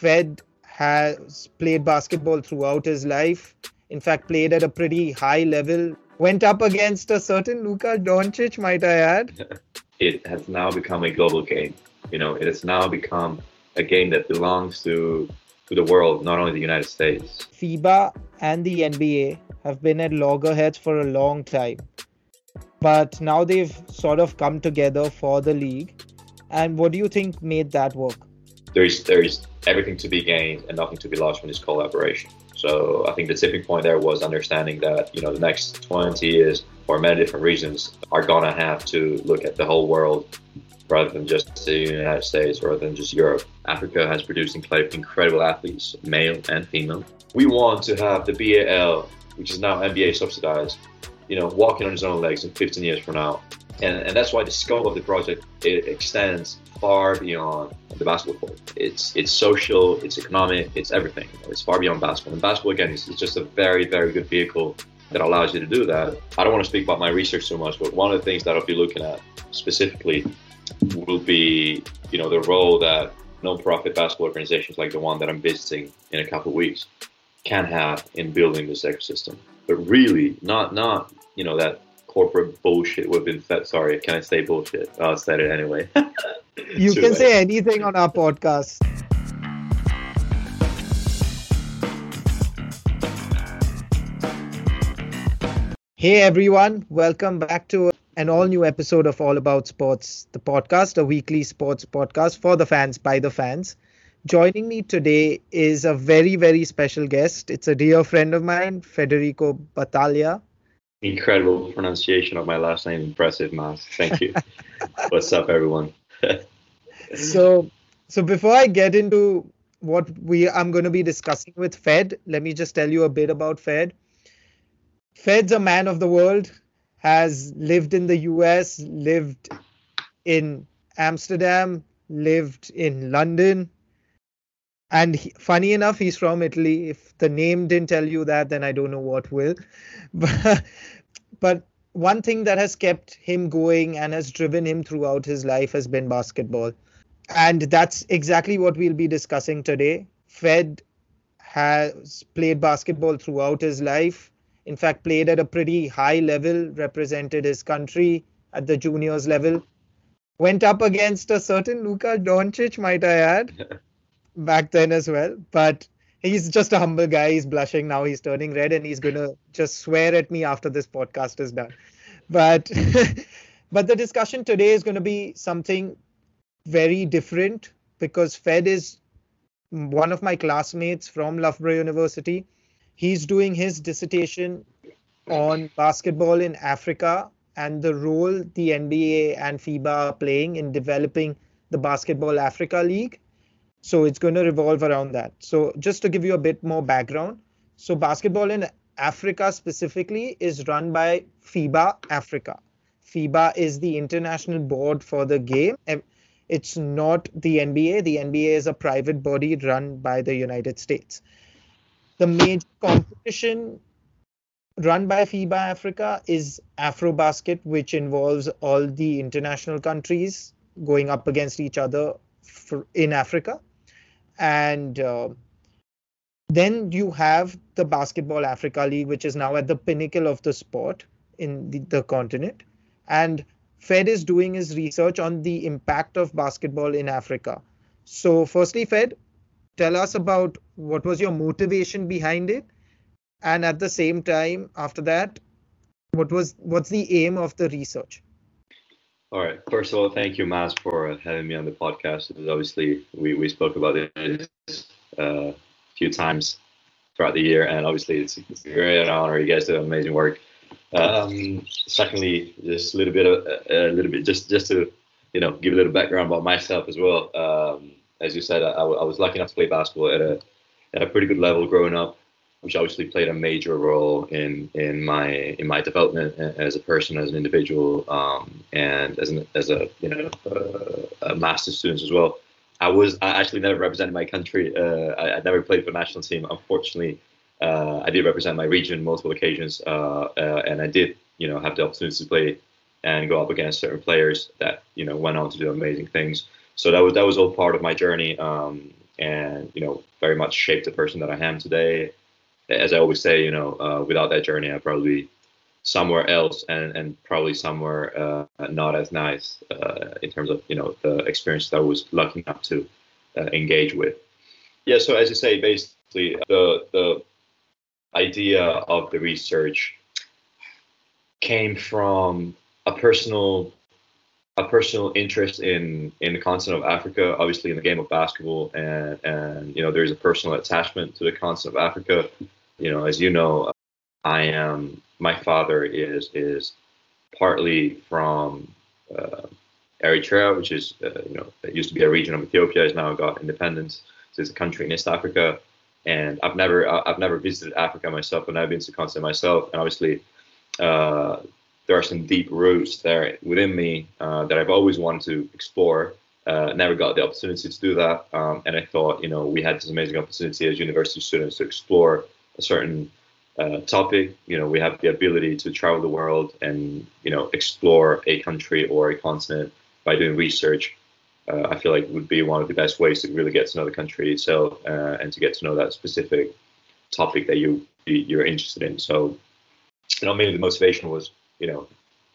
Fed has played basketball throughout his life. In fact, played at a pretty high level. Went up against a certain Luka Doncic, might I add. it has now become a global game. You know, it has now become a game that belongs to to the world, not only the United States. FIBA and the NBA have been at loggerheads for a long time. But now they've sort of come together for the league. And what do you think made that work? There's there's everything to be gained and nothing to be lost from this collaboration. So I think the tipping point there was understanding that you know the next 20 years for many different reasons, are gonna have to look at the whole world rather than just the United States, rather than just Europe. Africa has produced incredible athletes, male and female. We want to have the BAL, which is now NBA subsidized, you know, walking on its own legs in 15 years from now. And, and that's why the scope of the project it extends far beyond the basketball court. It's it's social, it's economic, it's everything. It's far beyond basketball. And basketball again is, just a very very good vehicle that allows you to do that. I don't want to speak about my research so much, but one of the things that I'll be looking at specifically will be, you know, the role that non-profit basketball organizations like the one that I'm visiting in a couple of weeks can have in building this ecosystem. But really, not not you know that corporate bullshit we've been fed. Sorry, can I say bullshit? Oh, I said it anyway. you can late. say anything on our podcast. Hey everyone, welcome back to an all new episode of All About Sports, the podcast, a weekly sports podcast for the fans by the fans. Joining me today is a very, very special guest. It's a dear friend of mine, Federico Battaglia. Incredible pronunciation of my last name. Impressive, Mas. Thank you. What's up, everyone? so, so before I get into what we I'm going to be discussing with Fed, let me just tell you a bit about Fed. Fed's a man of the world, has lived in the US, lived in Amsterdam, lived in London. And he, funny enough, he's from Italy. If the name didn't tell you that, then I don't know what will. But, but one thing that has kept him going and has driven him throughout his life has been basketball. And that's exactly what we'll be discussing today. Fed has played basketball throughout his life in fact, played at a pretty high level, represented his country at the juniors level. Went up against a certain Luka Doncic, might I add, back then as well. But he's just a humble guy. He's blushing now. He's turning red, and he's gonna just swear at me after this podcast is done. But but the discussion today is going to be something very different because Fed is one of my classmates from Loughborough University he's doing his dissertation on basketball in Africa and the role the NBA and FIBA are playing in developing the Basketball Africa League. So it's going to revolve around that. So just to give you a bit more background, so basketball in Africa specifically is run by FIBA Africa. FIBA is the international board for the game. It's not the NBA. The NBA is a private body run by the United States the major competition run by FIBA Africa is AfroBasket, which involves all the international countries going up against each other for, in Africa. And uh, then you have the Basketball Africa League, which is now at the pinnacle of the sport in the, the continent. And Fed is doing his research on the impact of basketball in Africa. So, firstly, Fed, tell us about what was your motivation behind it. And at the same time after that what was what's the aim of the research? All right. First of all thank you Mas for having me on the podcast. Obviously we, we spoke about it uh, a few times throughout the year. And obviously it's, it's a an honor. You guys do amazing work um, secondly just a little bit of a little bit just just to you know give a little background about myself as well um, as you said, I, I was lucky enough to play basketball at a at a pretty good level growing up, which obviously played a major role in in my in my development as a person, as an individual, um, and as an as a you know uh, a master's student as well. I was I actually never represented my country. Uh, I, I, never played for the national team. Unfortunately, uh, I did represent my region multiple occasions, uh, uh, and I did you know have the opportunity to play and go up against certain players that you know went on to do amazing things so that was that was all part of my journey. Um, and you know very much shaped the person that I am today. As I always say, you know, uh, without that journey, I'd probably be somewhere else and and probably somewhere uh, not as nice uh, in terms of you know the experience that I was lucky enough to uh, engage with. Yeah, so as you say, basically the the idea of the research came from a personal a personal interest in in the continent of Africa, obviously in the game of basketball, and and you know there's a personal attachment to the continent of Africa. You know, as you know, I am my father is is partly from uh, Eritrea, which is uh, you know it used to be a region of Ethiopia, has now got independence. So it's a country in East Africa, and I've never I've never visited Africa myself, and I've been to continent myself, and obviously. Uh, there are some deep roots there within me uh, that I've always wanted to explore. Uh, never got the opportunity to do that, um, and I thought, you know, we had this amazing opportunity as university students to explore a certain uh, topic. You know, we have the ability to travel the world and you know explore a country or a continent by doing research. Uh, I feel like would be one of the best ways to really get to know the country itself uh, and to get to know that specific topic that you you're interested in. So, you know, mainly the motivation was you know,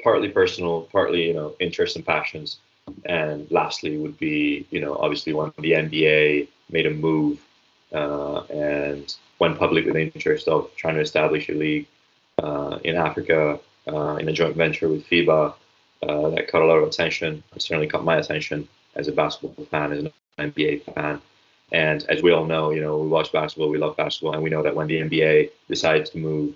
partly personal, partly, you know, interests and passions. And lastly would be, you know, obviously when the NBA made a move uh, and went public with the interest of trying to establish a league uh, in Africa uh, in a joint venture with FIBA uh, that caught a lot of attention. It certainly caught my attention as a basketball fan, as an NBA fan. And as we all know, you know, we watch basketball, we love basketball, and we know that when the NBA decides to move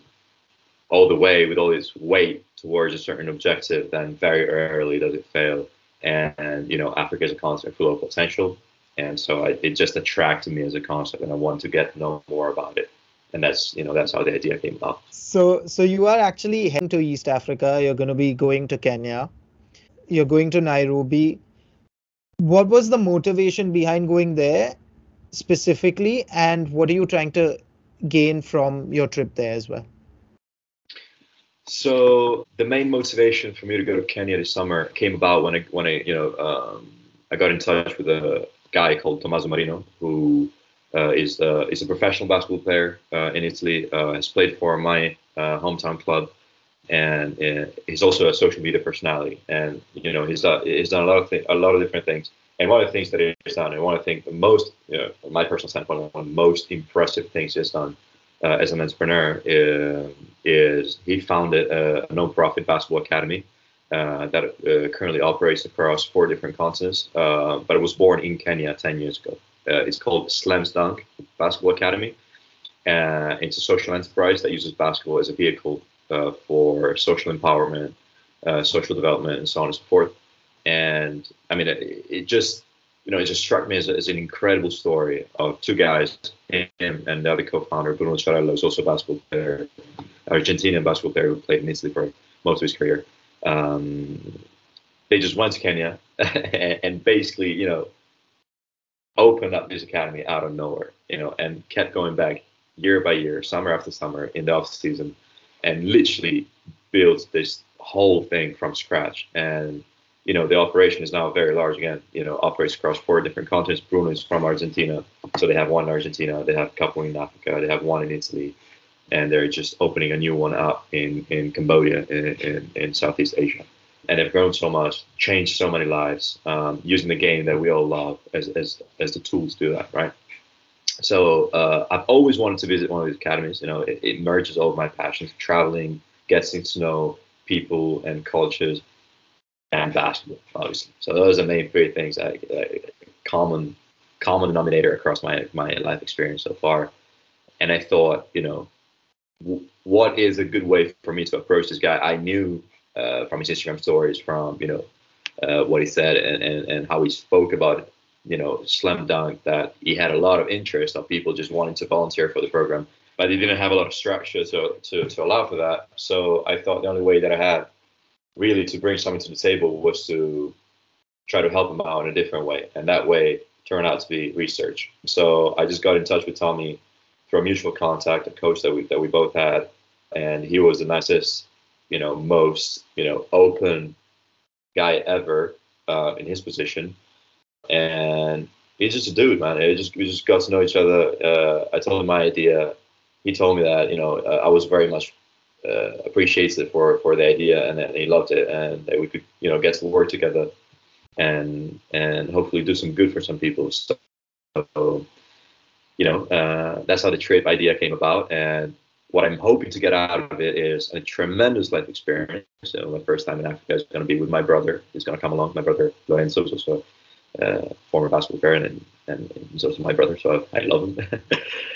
all the way with all its weight towards a certain objective, then very early does it fail. And, and you know, Africa is a continent full of potential, and so I, it just attracted me as a concept, and I wanted to get to know more about it. And that's you know that's how the idea came about. So so you are actually heading to East Africa. You're going to be going to Kenya. You're going to Nairobi. What was the motivation behind going there specifically, and what are you trying to gain from your trip there as well? So the main motivation for me to go to Kenya this summer came about when I when I you know um, I got in touch with a guy called Tommaso Marino who uh, is uh, is a professional basketball player uh, in Italy. Uh, has played for my uh, hometown club, and uh, he's also a social media personality. And you know he's done he's done a lot of th- a lot of different things. And one of the things that he's done, and one of the things most, you know, from my personal standpoint, one of the most impressive things he's done uh, as an entrepreneur uh, is he founded a, a non-profit basketball academy uh, that uh, currently operates across four different continents, uh, but it was born in Kenya 10 years ago. Uh, it's called Slums Dunk Basketball Academy. it's a social enterprise that uses basketball as a vehicle for social empowerment, social development, and so on and so forth. And I mean, it, it just you know, it just struck me as, as an incredible story of two guys, him and the other co-founder, Bruno Cerella, is also a basketball player, Argentinian basketball player who played in Italy for most of his career. Um, they just went to Kenya and, and basically, you know, opened up this academy out of nowhere, you know, and kept going back year by year, summer after summer in the off season, and literally built this whole thing from scratch. And you know, the operation is now very large again, you know, operates across four different continents. Bruno is from Argentina. So they have one in Argentina, they have a couple in Africa, they have one in Italy, and they're just opening a new one up in, in Cambodia in, in, in Southeast Asia. And they've grown so much, changed so many lives, um, using the game that we all love as, as, as the tools to do that, right? So uh, I've always wanted to visit one of these academies. You know, it, it merges all of my passions: traveling, getting to know people and cultures, and basketball, obviously. So those are the main three things that, that common common denominator across my my life experience so far. And I thought, you know, w- what is a good way for me to approach this guy? I knew uh, from his Instagram stories, from you know uh, what he said and, and, and how he spoke about you know Slum Dunk that he had a lot of interest of people just wanting to volunteer for the program but he didn't have a lot of structure to, to, to allow for that so i thought the only way that i had really to bring something to the table was to try to help him out in a different way. And that way turned out to be research. So I just got in touch with Tommy through a mutual contact, a coach that we that we both had, and he was the nicest, you know, most you know open guy ever uh, in his position. And he's just a dude, man. It just we just got to know each other. Uh, I told him my idea. He told me that you know uh, I was very much uh, appreciated for for the idea, and that he loved it, and that we could you know get to work together, and and hopefully do some good for some people. So, you know, uh, that's how the trip idea came about, and what I'm hoping to get out of it is a tremendous life experience. So my first time in Africa is going to be with my brother. He's going to come along. My brother Lorenzo, so uh, former basketball player, and, and, he's also my brother, so I, I love him.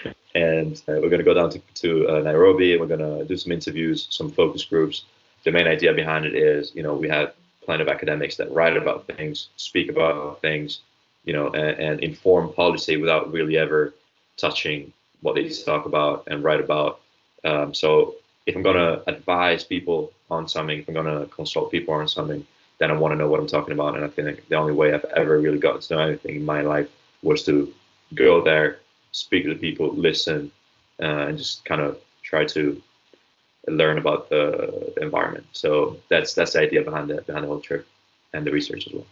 and uh, we're going to go down to, to uh, Nairobi, and we're going to do some interviews, some focus groups. The main idea behind it is, you know, we have plenty of academics that write about things, speak about things, you know, and, and inform policy without really ever touching what they talk about and write about. Um, so if I'm going to advise people on something, if I'm going to consult people on something, then I want to know what I'm talking about. And I think the only way I've ever really gotten to know anything in my life was to go there, speak to people, listen, uh, and just kind of try to learn about the, the, environment. So that's that's the idea behind the behind the whole trip and the research as well.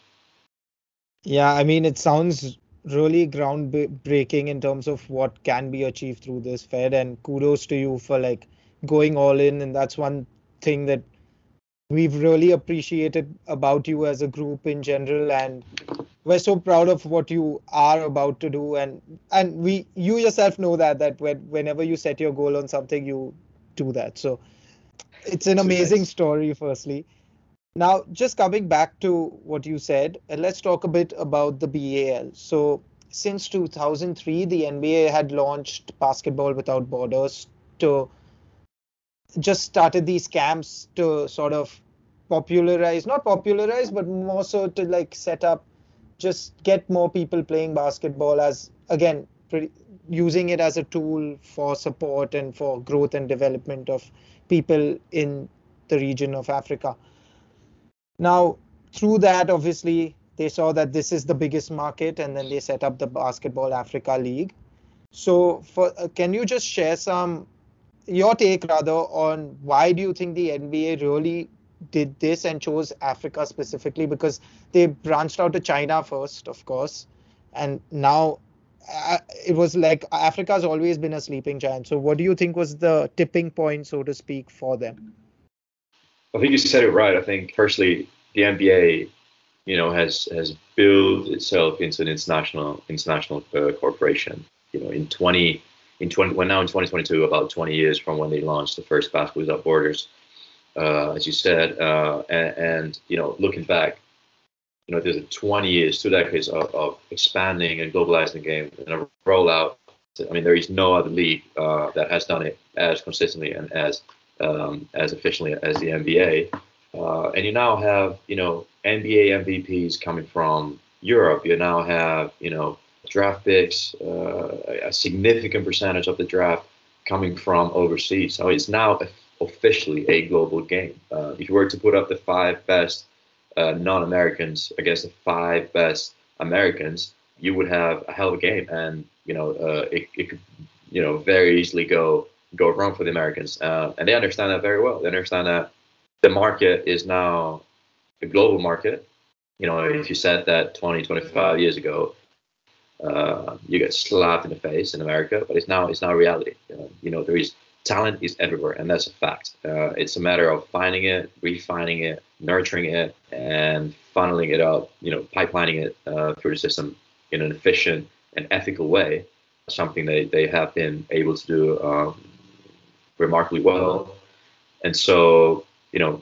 Yeah, I mean, it sounds really groundbreaking in terms of what can be achieved through this Fed, and kudos to you for like going all in. And that's one thing that we've really appreciated about you as a group in general and we're so proud of what you are about to do. And and we you yourself know that that when, whenever you set your goal on something you do that. So it's an amazing story firstly. Now just coming back to what you said uh, let's talk a bit about the BAL so since 2003 the NBA had launched basketball without borders to just started these camps to sort of popularize not popularize but more so to like set up just get more people playing basketball as again pretty, using it as a tool for support and for growth and development of people in the region of africa. Now through that obviously they saw that this is the biggest market and then they set up the basketball africa league. So for uh, can you just share some your take rather on why do you think the NBA really did this and chose Africa specifically because they branched out to China first, of course, and now uh, it was like Africa's always been a sleeping giant. So, what do you think was the tipping point, so to speak, for them? I think you said it right. I think firstly, the NBA, you know, has has built itself into an international international uh, corporation. You know, in 20 in 20, we're now in 2022, about 20 years from when they launched the first Basketball Without Borders, uh, as you said, uh, and, and, you know, looking back, you know, there's a 20 years, two decades of, of expanding and globalizing the game and a rollout. I mean, there is no other league uh, that has done it as consistently and as um, as efficiently as the NBA. Uh, and you now have, you know, NBA MVPs coming from Europe. You now have, you know, draft picks, uh, a significant percentage of the draft coming from overseas. So it's now officially a global game. Uh, if you were to put up the five best uh, non-Americans against the five best Americans, you would have a hell of a game, and you know uh, it, it could you know very easily go go wrong for the Americans, uh, and they understand that very well. They understand that the market is now a global market. You know, if you said that 20, 25 years ago, uh, you get slapped in the face in America, but it's now it's now reality. Uh, you know, there is talent is everywhere, and that's a fact. Uh, it's a matter of finding it, refining it, nurturing it, and funneling it up. You know, pipelining it uh, through the system in an efficient and ethical way. Something they they have been able to do um, remarkably well. And so, you know,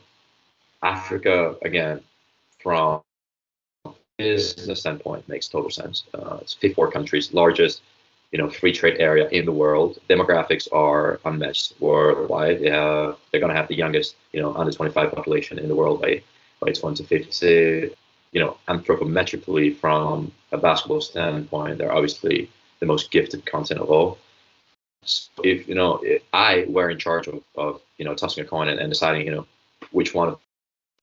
Africa again, from business standpoint, makes total sense. Uh, it's 54 countries, largest you know free trade area in the world. Demographics are unmatched worldwide. They have, they're going to have the youngest you know under 25 population in the world by by 2050. You know, anthropometrically from a basketball standpoint, they're obviously the most gifted continent of all. So if you know, if I were in charge of, of you know tossing a coin and, and deciding you know which one of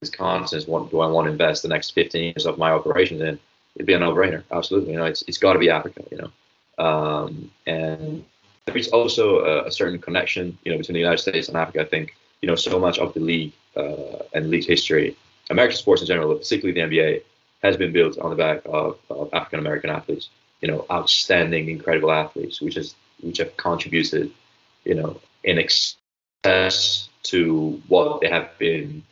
these continents what do I want to invest the next 15 years of my operations in, it'd be a no-brainer. Absolutely, you know, it's it's got to be Africa. You know, um, and there is also a, a, certain connection, you know, between the United States and Africa. I think, you know, so much of the league uh, and league history, American sports in general, particularly the NBA, has been built on the back of, of African American athletes. you know, outstanding, incredible athletes, which is which have contributed, you know, in excess to what they have been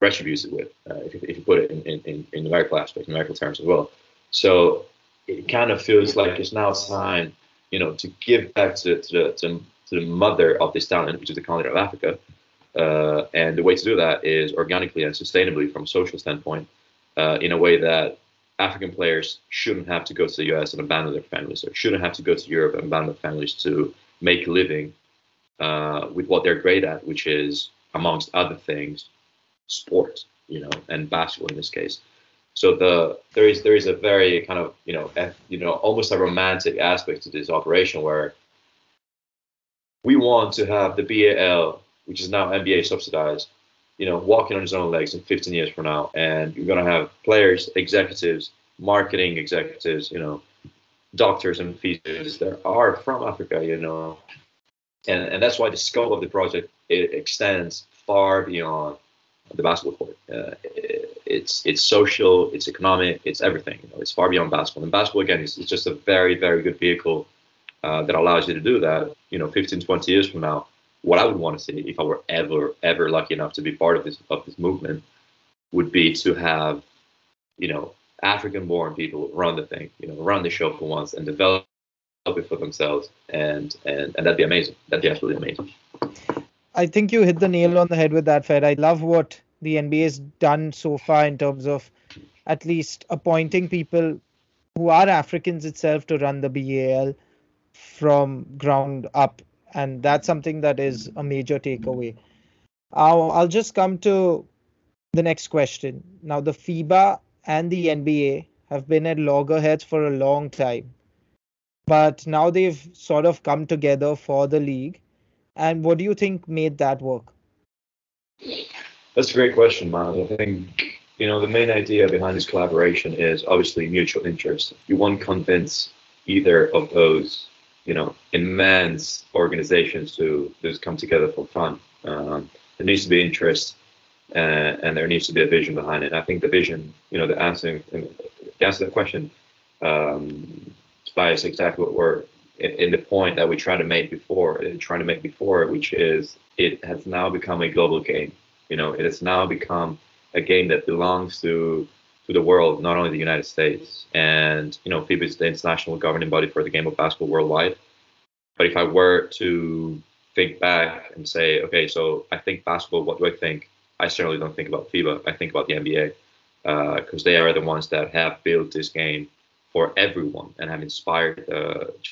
retributed with, uh, if, if, you put it in, in, in numerical aspects, numerical terms as well. So it kind of feels like it's now time, you know, to give back to, to the to, to the mother of this talent, which is the continent of Africa. Uh, and the way to do that is organically and sustainably from a social standpoint, uh, in a way that African players shouldn't have to go to the US and abandon their families, or shouldn't have to go to Europe and abandon their families to make a living uh, with what they're great at, which is, amongst other things, sport, you know, and basketball in this case. So the there is there is a very kind of you know you know almost a romantic aspect to this operation where we want to have the BAL, which is now NBA subsidized, you know, walking on his own legs in 15 years from now, and you're gonna have players, executives, marketing executives, you know, doctors and physios that are from Africa, you know, and and that's why the scope of the project it extends far beyond the basketball court. Uh, it's it's social, it's economic, it's everything. You know, it's far beyond basketball. And basketball again is, is just a very very good vehicle uh, that allows you to do that. You know, 15, 20 years from now, what I would want to see if I were ever ever lucky enough to be part of this of this movement would be to have, you know, African-born people run the thing, you know, run the show for once and develop it for themselves, and and and that'd be amazing. That'd be absolutely amazing. I think you hit the nail on the head with that, Fed. I love what the NBA has done so far in terms of at least appointing people who are Africans itself to run the BAL from ground up, and that's something that is a major takeaway. I'll, I'll just come to the next question. Now, the FIBA and the NBA have been at loggerheads for a long time, but now they've sort of come together for the league. And what do you think made that work? That's a great question, Miles. I think you know the main idea behind this collaboration is obviously mutual interest. You want to convince either of those you know immense organizations to just come together for fun. Um, there needs to be interest, uh, and there needs to be a vision behind it. I think the vision, you know, the answer, the answer to that question, um, is exactly what we're in, the point that we tried to make before, trying to make before, which is it has now become a global game. You know, it has now become a game that belongs to to the world, not only the United States. And you know, FIBA is the international governing body for the game of basketball worldwide. But if I were to think back and say, okay, so I think basketball, what do I think? I certainly don't think about FIBA. I think about the NBA because uh, they are the ones that have built this game for everyone and have inspired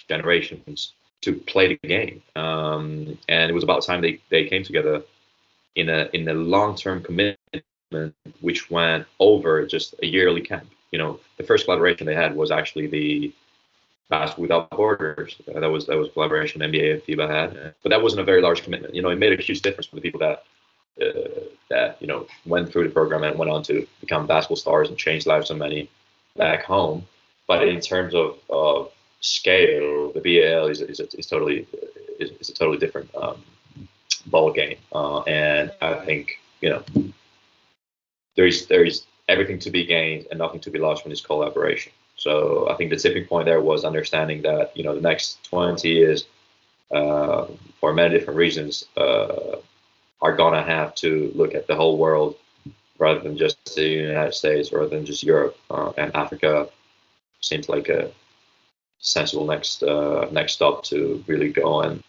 generations to play the game. Um, and it was about time they, they came together in a in a long-term commitment, which went over just a yearly camp. You know, the first collaboration they had was actually the Basketball Without Borders. Uh, that was that was collaboration NBA and FIBA had, but that wasn't a very large commitment. You know, it made a huge difference for the people that uh, that you know went through the program and went on to become basketball stars and change lives of many back home. But in terms of, of scale, the BAL is, is, is totally is, is, a totally different um, ball game, uh, and I think you know there is there is everything to be gained and nothing to be lost from this collaboration. So I think the tipping point there was understanding that you know the next 20 years, uh, for many different reasons, uh, are gonna have to look at the whole world rather than just the United States, rather than just Europe uh, and Africa seems like a sensible next uh, next stop to really go and.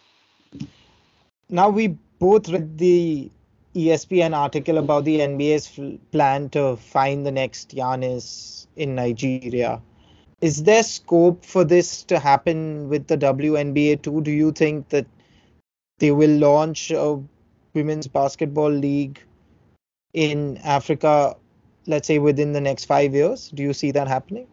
Now we both read the ESPN article about the NBA's plan to find the next Giannis in Nigeria. Is there scope for this to happen with the WNBA too? Do you think that they will launch a women's basketball league in Africa, let's say within the next five years? Do you see that happening?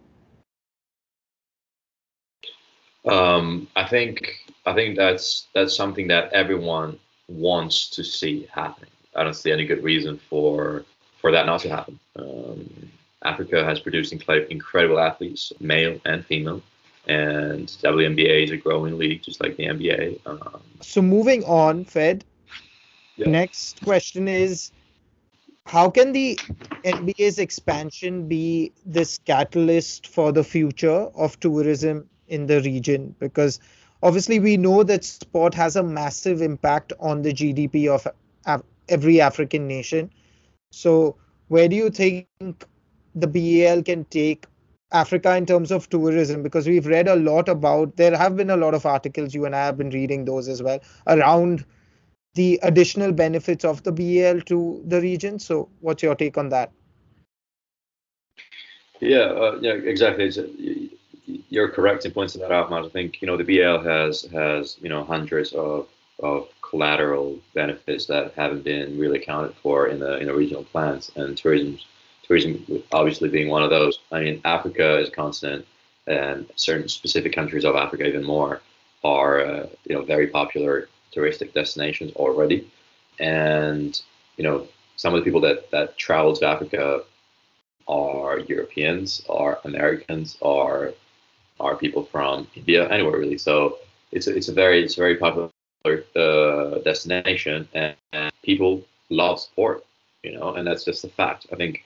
Um, I think I think that's that's something that everyone wants to see happening. I don't see any good reason for for that not to happen. Um, Africa has produced incredible athletes, male and female, and WNBA is a growing league, just like the NBA. Um, so moving on, Fed. Yeah. Next question is how can the NBA's expansion be this catalyst for the future of tourism in the region? Because obviously we know that sport has a massive impact on the GDP of every African nation. So where do you think the BAL can take Africa in terms of tourism? Because we've read a lot about, there have been a lot of articles, you and I have been reading those as well, around the additional benefits of the BAL to the region. So, what's your take on that? Yeah, uh, yeah, exactly. You're correct in pointing that out, Matt. I think you know the BL has has you know hundreds of of collateral benefits that haven't been really accounted for in the in the regional plans, and tourism tourism obviously being one of those. I mean, Africa is a continent, and certain specific countries of Africa even more are uh, you know very popular touristic destinations already, and you know some of the people that that travel to Africa are Europeans, are Americans, are are people from India, anywhere really. So it's a, it's a very it's a very popular uh, destination, and, and, people love sport, you know, and that's just a fact. I think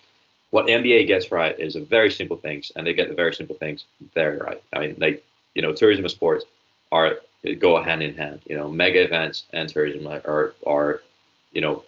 what NBA gets right is a very simple things, and they get the very simple things very right. I mean, like you know, tourism and sports are go hand in hand. You know, mega events and tourism are are you know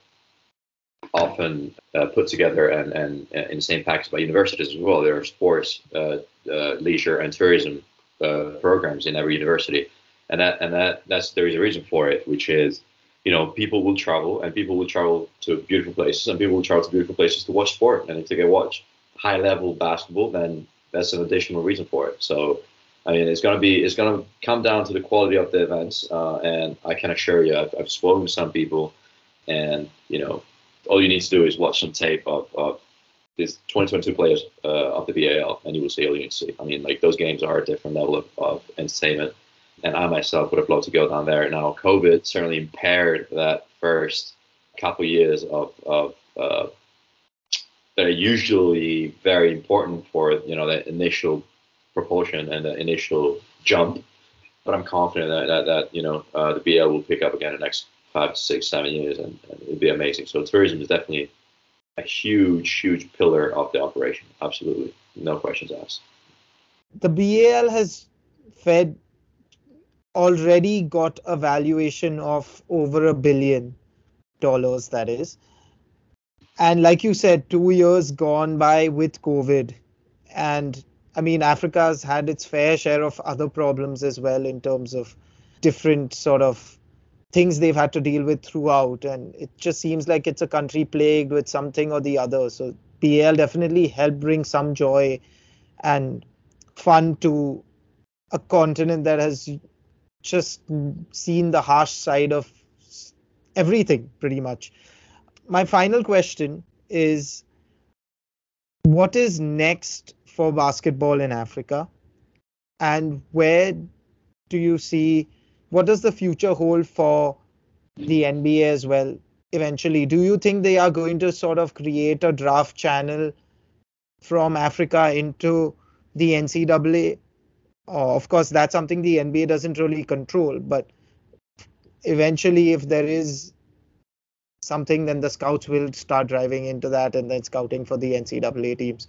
often uh, put together and, and, and, in the same package by universities as well. There are sports, uh, uh, leisure, and tourism uh, programs in every university, and that and that that's there is a reason for it, which is you know people will travel and people will travel to beautiful places and people will travel to beautiful places to watch sport, and if they can watch high level basketball, then that's an additional reason for it. So I mean, it's gonna be it's gonna come down to the quality of the events, uh, and I can assure you, I've, I've spoken to some people, and you know, all you need to do is watch some tape of, of these 2022 players uh, of the BAL, and you will see all you need to see. I mean, like those games are a different level of, of entertainment, and I myself would have loved to go down there. Now, COVID certainly impaired that first couple years of of uh, that are usually very important for you know the initial propulsion and the initial jump. But I'm confident that, that, that you know uh, the BL will pick up again in the next five, six, seven years, and, and it'd be amazing. So tourism is definitely a huge, huge pillar of the operation. Absolutely, no questions asked. The BAL has fed already got a valuation of over a billion dollars. That is, and like you said, two years gone by with COVID, and I mean, Africa's had its fair share of other problems as well in terms of different sort of things they've had to deal with throughout. And it just seems like it's a country plagued with something or the other. So BAL definitely helped bring some joy and fun to a continent that has just seen the harsh side of everything pretty much. My final question is what is next for basketball in Africa? And where do you see what does the future hold for the NBA as well eventually? Do you think they are going to sort of create a draft channel from Africa into the NCAA? Of course, that's something the NBA doesn't really control, but eventually, if there is something, then the scouts will start driving into that and then scouting for the NCAA teams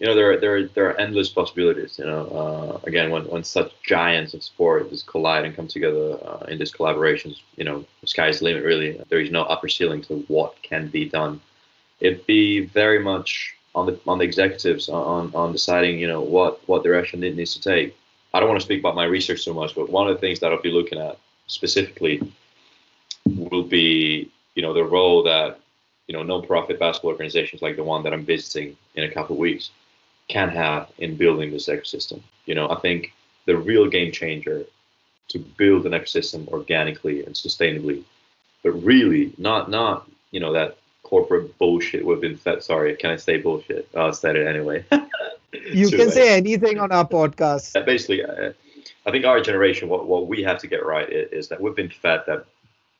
you know there are, there are, there are endless possibilities. You know, uh, again, when, when such giants of sport just collide and come together uh, in these collaborations, you know, the sky's the limit. Really, there is no upper ceiling to what can be done. It'd be very much on the on the executives on on deciding, you know, what what direction it needs to take. I don't want to speak about my research so much, but one of the things that I'll be looking at specifically will be, you know, the role that you know non-profit basketball organizations like the one that I'm visiting in a couple of weeks can have in building this ecosystem. You know, I think the real game changer to build an ecosystem organically and sustainably, but really not not you know that corporate bullshit we've been fed. Sorry, can I say bullshit? Oh, I said it anyway. you can say anything on our podcast. Basically, uh, I think our generation, what what we have to get right is, is that we've been fed that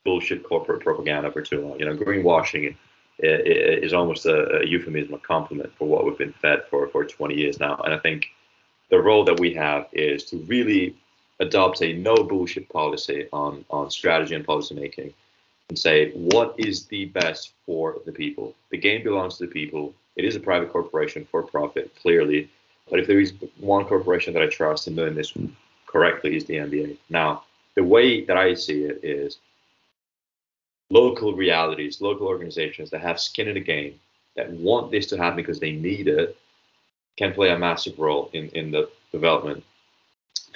bullshit corporate propaganda for too long. You know, greenwashing is almost a, a, euphemism, a compliment for what we've been fed for, for 20 years now. And I think the role that we have is to really adopt a no bullshit policy on, on strategy and policy making and say what is the best for the people. The game belongs to the people. It is a private corporation for profit, clearly. But if there is one corporation that I trust in doing this correctly, is the NBA. Now, the way that I see it is local realities, local organizations that have skin in the game, that want this to happen because they need it, can play a massive role in, in the development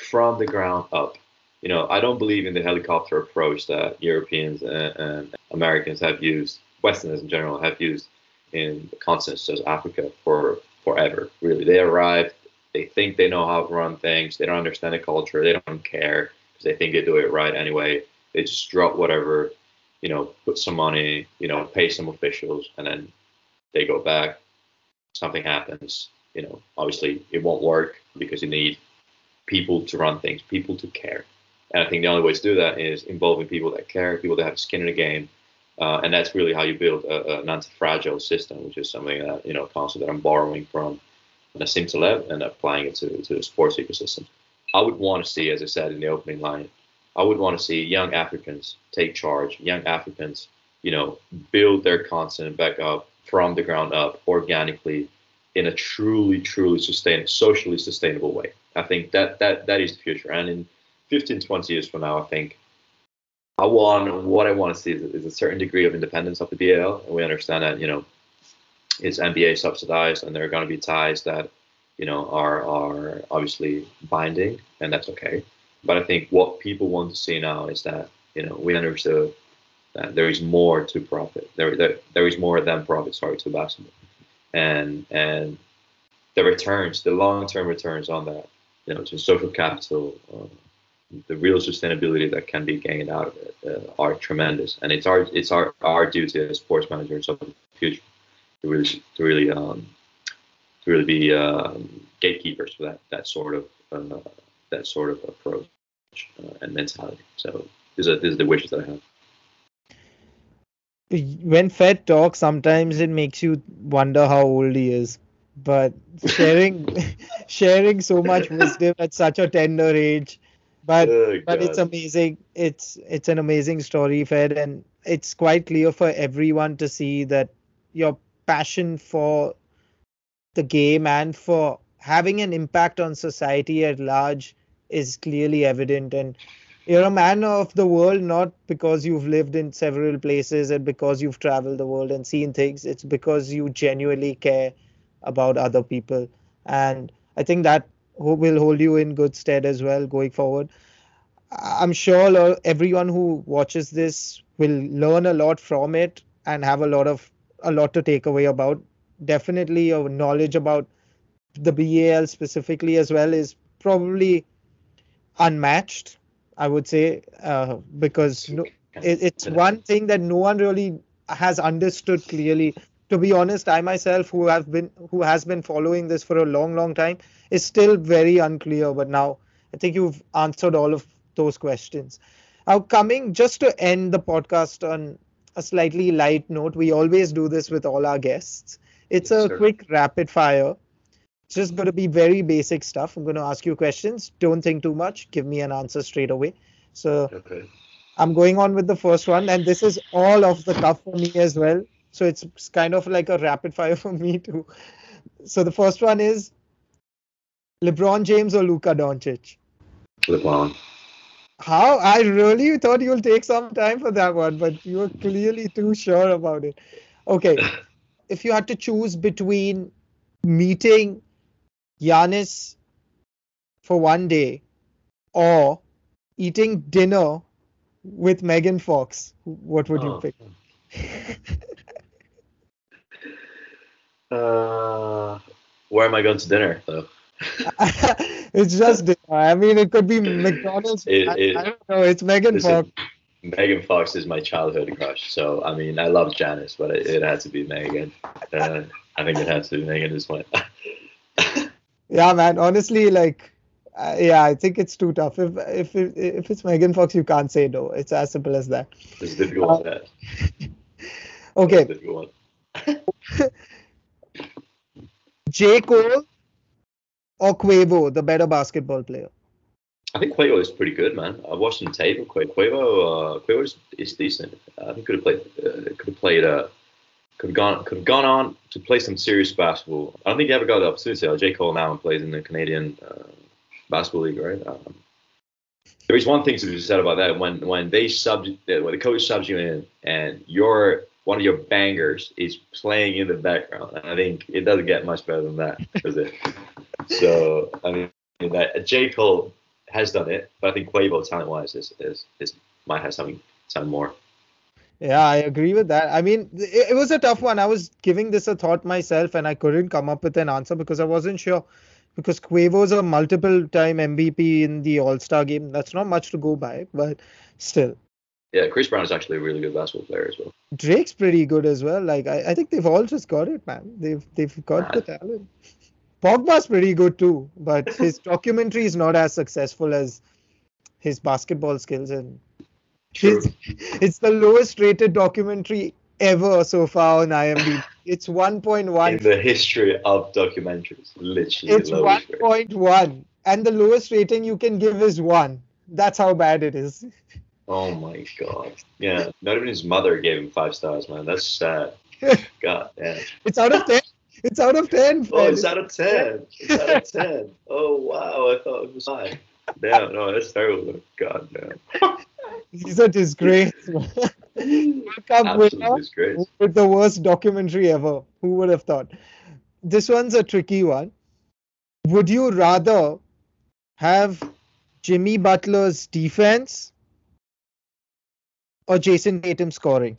from the ground up. You know, I don't believe in the helicopter approach that Europeans and, and Americans have used, Westerners in general have used in continents such as Africa for forever. Really, they arrive, they think they know how to run things, they don't understand the culture, they don't care because they think they do it right anyway. They just drop whatever, you know, put some money, you know, pay some officials, and then they go back. Something happens, you know. Obviously, it won't work because you need people to run things, people to care. And I think the only way to do that is involving people that care, people that have skin in the game, uh, and that's really how you build a, an anti-fragile system, which is something that you know a concept that I'm borrowing from Nassim Taleb and applying it to, to the sports ecosystem. I would want to see, as I said in the opening line, I would want to see young Africans take charge, young Africans, you know, build their continent back up from the ground up organically in a truly, truly sustainable, socially sustainable way. I think that that that is the future. And in 15, 20 years from now, I think I want what I want to see is, a certain degree of independence of the BAL, and we understand that you know it's NBA subsidized, and there are going to be ties that you know are are obviously binding, and that's okay. But I think what people want to see now is that you know we understood that there is more to profit. There there, there is more than profit. Sorry to basketball, and and the returns, the long term returns on that, you know, to social capital. Um, the real sustainability that can be gained out of it uh, are tremendous, and it's our it's our our duty as sports managers of the future to really to really um, to really be um, gatekeepers for that that sort of uh, that sort of approach uh, and mentality. So these are these are the wishes that I have. When Fed talks, sometimes it makes you wonder how old he is. But sharing sharing so much wisdom at such a tender age but oh, but it's amazing it's it's an amazing story fed and it's quite clear for everyone to see that your passion for the game and for having an impact on society at large is clearly evident and you're a man of the world not because you've lived in several places and because you've traveled the world and seen things it's because you genuinely care about other people and i think that will hold you in good stead as well going forward. I'm sure everyone who watches this will learn a lot from it and have a lot of a lot to take away about. Definitely, your knowledge about the BAL specifically as well is probably unmatched. I would say uh, because no, it, it's one thing that no one really has understood clearly to be honest, I myself, who have been who has been following this for a long, long time, is still very unclear. But now I think you've answered all of those questions. Now, coming just to end the podcast on a slightly light note, we always do this with all our guests. It's yes, a sir. quick rapid fire. It's just going to be very basic stuff. I'm going to ask you questions. Don't think too much. Give me an answer straight away. So okay. I'm going on with the first one, and this is all off the cuff for me as well. So it's kind of like a rapid fire for me too. So the first one is LeBron James or Luka Doncic? LeBron. How? I really thought you'll take some time for that one, but you're clearly too sure about it. Okay. if you had to choose between meeting Giannis for one day or eating dinner with Megan Fox, what would oh. you pick? Uh, where am I going to dinner though? it's just dinner. I mean, it could be McDonald's. It, it, I, I, don't know. It's Megan Fox. Megan Fox is my childhood crush. So I mean, I love Giannis, but it, it had to be Megan. Uh, I think it has to be Megan this one. yeah, man. Honestly, like, uh, yeah, I think it's too tough. If if if it's Megan Fox, you can't say no. It's as simple as that. It's difficult. Uh, okay. J. Cole or Quavo, the better basketball player? I think Quavo is pretty good, man. I watched some tape of Quavo. Quavo, uh, Quavo is, is decent. I think could have played, uh, could have played, uh, could have gone, could have gone on to play some serious basketball. I don't think he ever got the opportunity. J Cole now plays in the Canadian uh, basketball league, right? Um, there is one thing to be said about that. When when they sub, when the coach subs you in, and your one of your bangers is playing in the background, I think it doesn't get much better than that, does it? so I mean, that J Cole has done it, but I think Quavo talent wise is, is is might have something some more. Yeah, I agree with that. I mean, it, it was a tough one. I was giving this a thought myself, and I couldn't come up with an answer because I wasn't sure. Because Quavo's a multiple-time MVP in the All-Star game. That's not much to go by, but still. Yeah, Chris Brown is actually a really good basketball player as well. Drake's pretty good as well. Like I, I think they've all just got it, man. They've they've got the talent. Pogba's pretty good too, but his documentary is not as successful as his basketball skills and his, it's the lowest rated documentary ever so far on IMDb. It's 1.1 in the history of documentaries. Literally, it's 1.1, and the lowest rating you can give is one. That's how bad it is. Oh my god! Yeah, not even his mother gave him five stars, man. That's sad. God, yeah. It's out of ten. It's out of 10. Oh, it's out of 10. It's out of 10. Oh, wow. I thought it was five. Damn, no, that's terrible. God damn. He's a disgrace. Come with, disgrace. with the worst documentary ever. Who would have thought? This one's a tricky one. Would you rather have Jimmy Butler's defense or Jayson Tatum scoring?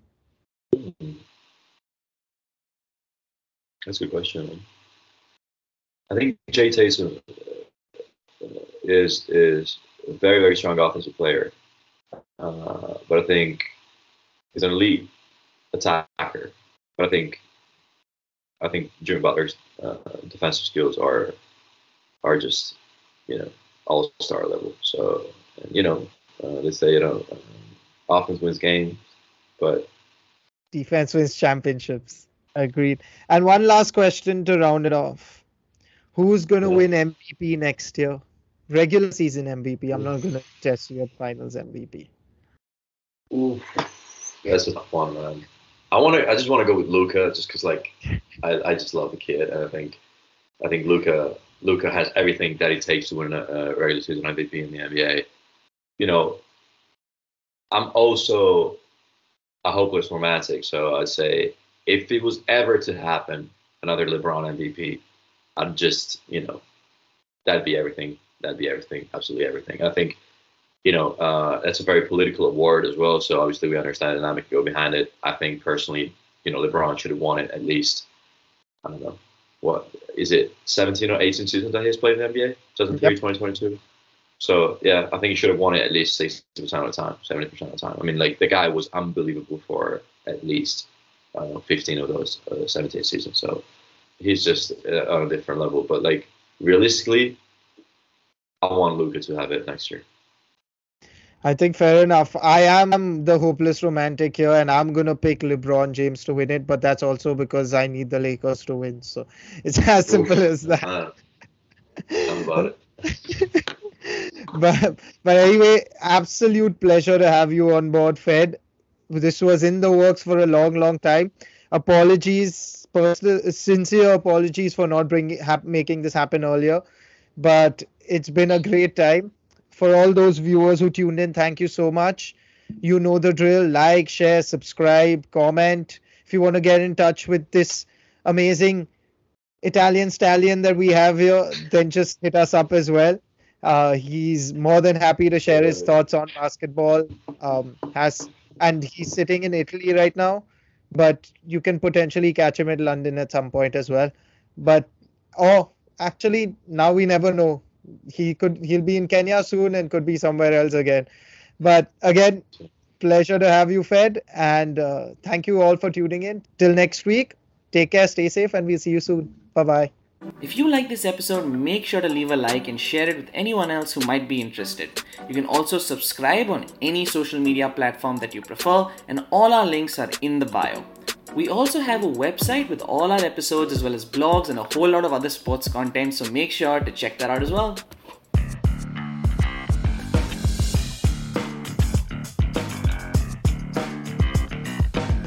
That's a good question. I think Jay Tatum is is a very very strong offensive player, uh, but I think he's an elite attacker. But I think I think Jimmy Butler's uh, defensive skills are are just you know all star level. So you know uh, they say you know um, offense wins games, but defense wins championships. Agreed. And one last question to round it off. Who's going to yeah. win MVP next year? Regular season MVP. I'm not going to test your finals MVP. Oof. That's a tough one, man. I want to. I just want to go with Luka, just because, like, I, I just love the kid, and I think, I think Luka Luka has everything that it takes to win a, a regular season MVP in the NBA. You know, I'm also a hopeless romantic, so I'd say if it was ever to happen, another LeBron MVP, I'd just, you know, that'd be everything. That'd be everything. Absolutely everything. I think, you know, uh, that's a very political award as well. So obviously we understand the dynamic go behind it. I think personally, you know, LeBron should have won it at least. I don't know. What is it? 17 or 18 seasons that he's played in the NBA? 2003, yep. 2022. So yeah, I think he should have won it at least 60% of the time, 70% of the time. I mean, like the guy was unbelievable for at least uh, 15 of those uh, 17 seasons. So he's just uh, on a different level. But like realistically, I want Luka to have it next year. I think fair enough. I am the hopeless romantic here, and I'm gonna pick LeBron James to win it. But that's also because I need the Lakers to win. So it's as simple as that. Uh, about it. but but anyway, absolute pleasure to have you on board, Fed. This was in the works for a long, long time. Apologies, personal, sincere apologies for not bringing hap- making this happen earlier, but it's been a great time. For all those viewers who tuned in, thank you so much. You know the drill. Like, share, subscribe, comment. If you want to get in touch with this amazing Italian stallion that we have here, then just hit us up as well. Uh, he's more than happy to share his thoughts on basketball. Um, has and he's sitting in Italy right now, but you can potentially catch him at London at some point as well. But oh, actually, now we never know. He could he'll be in Kenya soon and could be somewhere else again. But again, pleasure to have you, Fed, and uh, thank you all for tuning in. Till next week, take care, stay safe, and we'll see you soon. Bye bye. If you like this episode, make sure to leave a like and share it with anyone else who might be interested. You can also subscribe on any social media platform that you prefer, and all our links are in the bio. We also have a website with all our episodes as well as blogs and a whole lot of other sports content, so make sure to check that out as well.